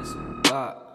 this block.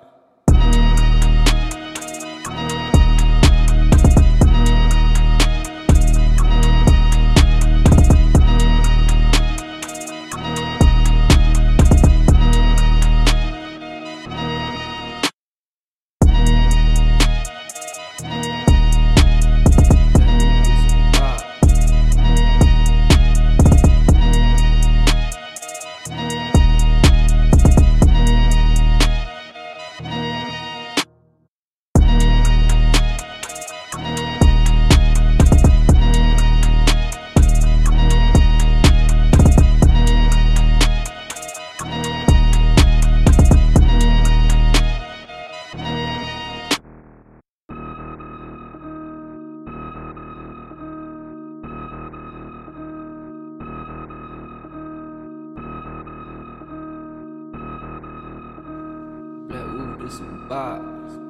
This box.